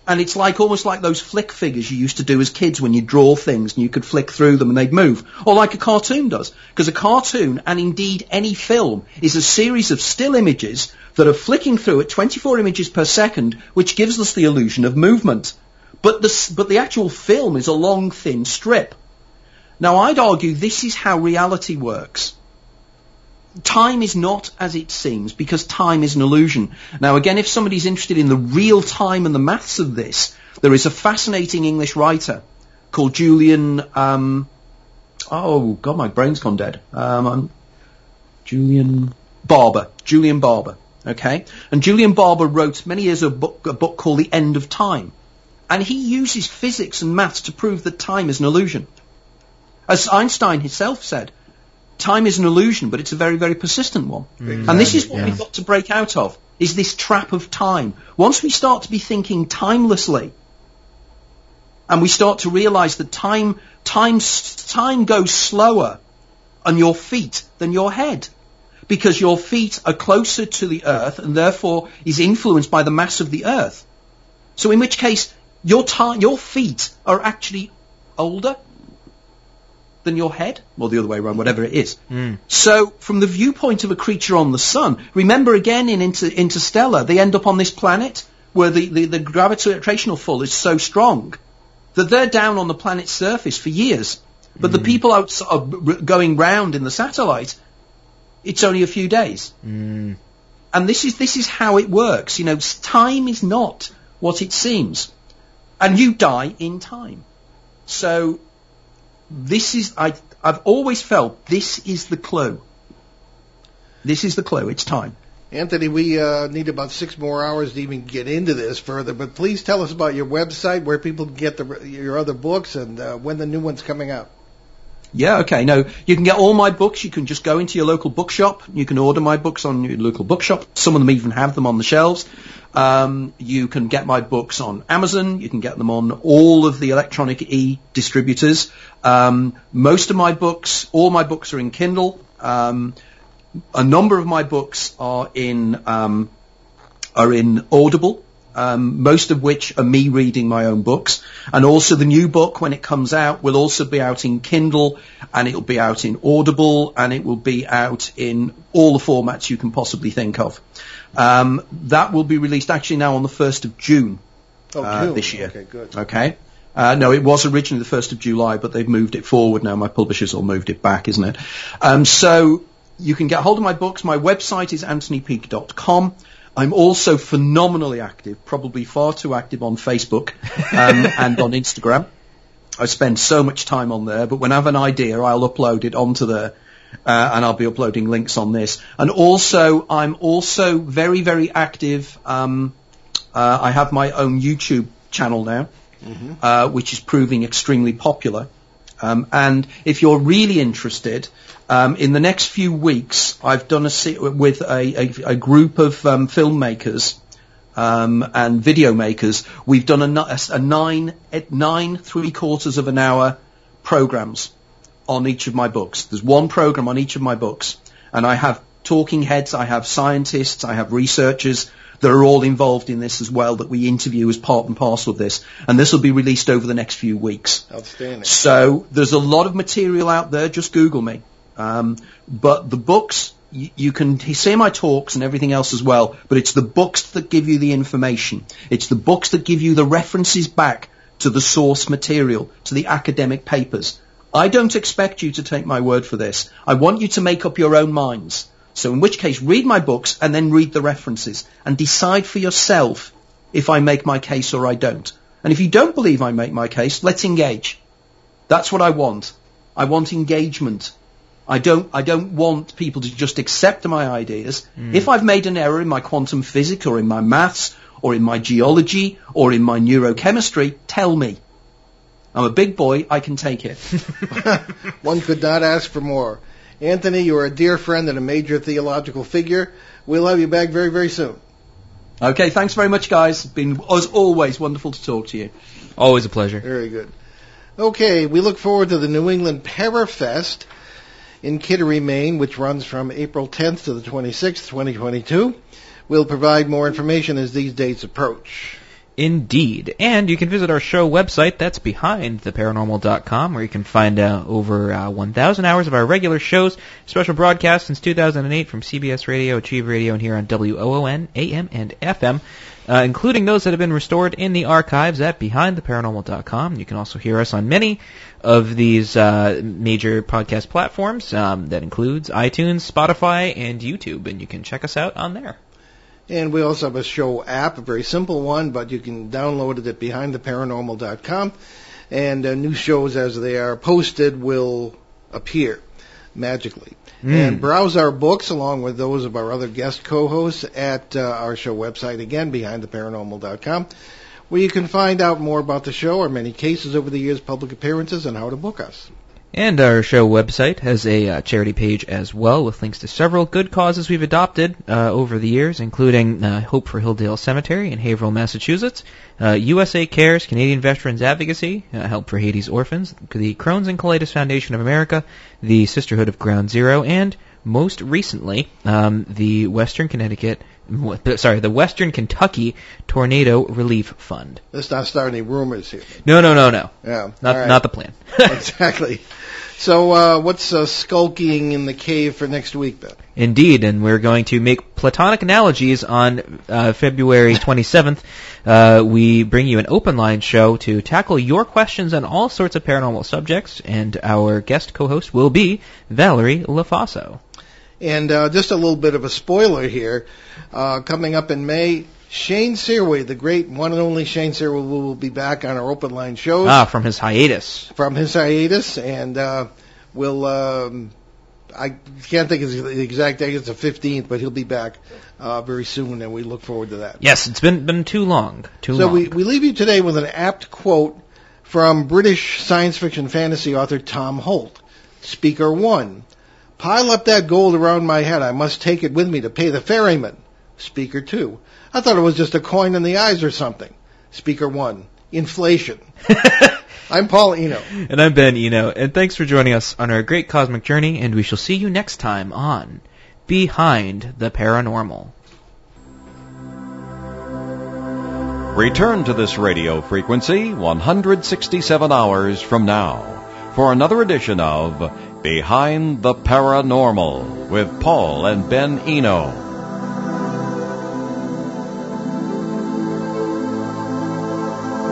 And it's like almost like those flick figures you used to do as kids when you draw things and you could flick through them and they'd move. Or like a cartoon does. Because a cartoon, and indeed any film, is a series of still images that are flicking through at 24 images per second, which gives us the illusion of movement. But the, but the actual film is a long, thin strip. Now, I'd argue this is how reality works. Time is not as it seems because time is an illusion. Now, again, if somebody's interested in the real time and the maths of this, there is a fascinating English writer called Julian. Um, oh God, my brain's gone dead. Um, Julian Barbour. Julian Barbour. Okay, and Julian Barbour wrote many years a book, a book called The End of Time, and he uses physics and maths to prove that time is an illusion. As Einstein himself said, time is an illusion, but it's a very, very persistent one. Mm. And this is what yeah. we've got to break out of, is this trap of time. Once we start to be thinking timelessly, and we start to realize that time, time, time goes slower on your feet than your head. Because your feet are closer to the earth and therefore is influenced by the mass of the earth. So in which case, your, time, your feet are actually older than your head, or the other way around, whatever it is. Mm. So, from the viewpoint of a creature on the sun, remember again in Inter- Interstellar, they end up on this planet where the, the, the gravitational pull is so strong that they're down on the planet's surface for years. But mm. the hmm. people out going round in the satellite, it's only a few days. Mm. And this is this is how it works. You know, time is not what it seems, and you die in time. So this is I I've always felt this is the clue. This is the clue. It's time. Anthony, we uh, need about six more hours to even get into this further, but please tell us about your website, where people can get the, your other books, and uh, when the new one's coming out. Yeah, okay. No, you can get all my books. You can just go into your local bookshop. You can order my books on your local bookshop. Some of them even have them on the shelves. Um, you can get my books on Amazon. You can get them on all of the electronic e-distributors. Um, most of my books, all my books are in Kindle. Um, a number of my books are in um, are in Audible. Um, most of which are me reading my own books. And also the new book, when it comes out, will also be out in Kindle, and it'll be out in Audible, and it will be out in all the formats you can possibly think of. Um, that will be released actually now on the 1st of June Oh, uh, this year. Okay, good. Okay. Uh, no, it was originally the 1st of July, but they've moved it forward now. My publishers all moved it back, isn't it? Um, so you can get hold of my books. My website is anthonypeake.com. I'm also phenomenally active, probably far too active on Facebook um, and on Instagram. I spend so much time on there, but when I have an idea, I'll upload it onto there. Uh, and I'll be uploading links on this. And also, I'm also very, very active. Um, uh, I have my own YouTube channel now, uh, which is proving extremely popular. Um, and if you're really interested, um, in the next few weeks, I've done a se- with a, a, a group of um, filmmakers um, and video makers. We've done a, a nine nine three quarters of an hour programs on each of my books. There's one program on each of my books, and I have talking heads, I have scientists, I have researchers that are all involved in this as well that we interview as part and parcel of this. And this will be released over the next few weeks. Outstanding. So there's a lot of material out there. Just Google me. Um, but the books, you, you can see my talks and everything else as well. But it's the books that give you the information. It's the books that give you the references back to the source material, to the academic papers. I don't expect you to take my word for this. I want you to make up your own minds. So in which case, read my books and then read the references and decide for yourself if I make my case or I don't. And if you don't believe I make my case, let's engage. That's what I want. I want engagement. I don't, I don't want people to just accept my ideas. Mm. If I've made an error in my quantum physics or in my maths or in my geology or in my neurochemistry, tell me. I'm a big boy, I can take it. One could not ask for more. Anthony, you are a dear friend and a major theological figure. We'll have you back very, very soon. Okay, thanks very much guys. It's been, as always, wonderful to talk to you. Always a pleasure. Very good. Okay, we look forward to the New England Parafest in Kittery, Maine, which runs from April 10th to the 26th, 2022. We'll provide more information as these dates approach. Indeed. And you can visit our show website, that's behindtheparanormal.com, where you can find uh, over uh, 1,000 hours of our regular shows, special broadcasts since 2008 from CBS Radio, Achieve Radio, and here on WOON, AM, and FM, uh, including those that have been restored in the archives at behindtheparanormal.com. You can also hear us on many of these uh, major podcast platforms. Um, that includes iTunes, Spotify, and YouTube, and you can check us out on there. And we also have a show app, a very simple one, but you can download it at behindtheparanormal.com. And uh, new shows as they are posted will appear magically. And browse our books along with those of our other guest co-hosts at uh, our show website, again, behindtheparanormal.com, where you can find out more about the show, our many cases over the years, public appearances, and how to book us. And our show website has a uh, charity page as well with links to several good causes we've adopted uh, over the years, including uh, Hope for Hilldale Cemetery in Haverhill, Massachusetts, uh, USA Cares, Canadian Veterans Advocacy, uh, Help for Haiti's Orphans, the Crohn's and Colitis Foundation of America, the Sisterhood of Ground Zero, and most recently, um, the Western Connecticut, sorry, the Western Kentucky Tornado Relief Fund. Let's not start any rumors here. No, no, no, no, Yeah. not right. not the plan. exactly. So, uh, what's uh, skulking in the cave for next week then? Indeed, and we're going to make platonic analogies on uh, February 27th. Uh, we bring you an open line show to tackle your questions on all sorts of paranormal subjects, and our guest co-host will be Valerie LaFaso. And uh, just a little bit of a spoiler here. Uh, coming up in May, Shane Searway, the great one and only Shane Searway, will be back on our open line shows Ah, from his hiatus. from his hiatus, and uh, we'll. Um, I can't think of the exact date. It's the 15th, but he'll be back uh, very soon, and we look forward to that. Yes, it's been been too long. Too So long. we, we leave you today with an apt quote from British science fiction fantasy author Tom Holt. Speaker 1. Pile up that gold around my head. I must take it with me to pay the ferryman. Speaker 2. I thought it was just a coin in the eyes or something. Speaker 1. Inflation. I'm Paul Eno. And I'm Ben Eno, and thanks for joining us on our great cosmic journey, and we shall see you next time on Behind the Paranormal. Return to this radio frequency 167 hours from now for another edition of Behind the Paranormal with Paul and Ben Eno.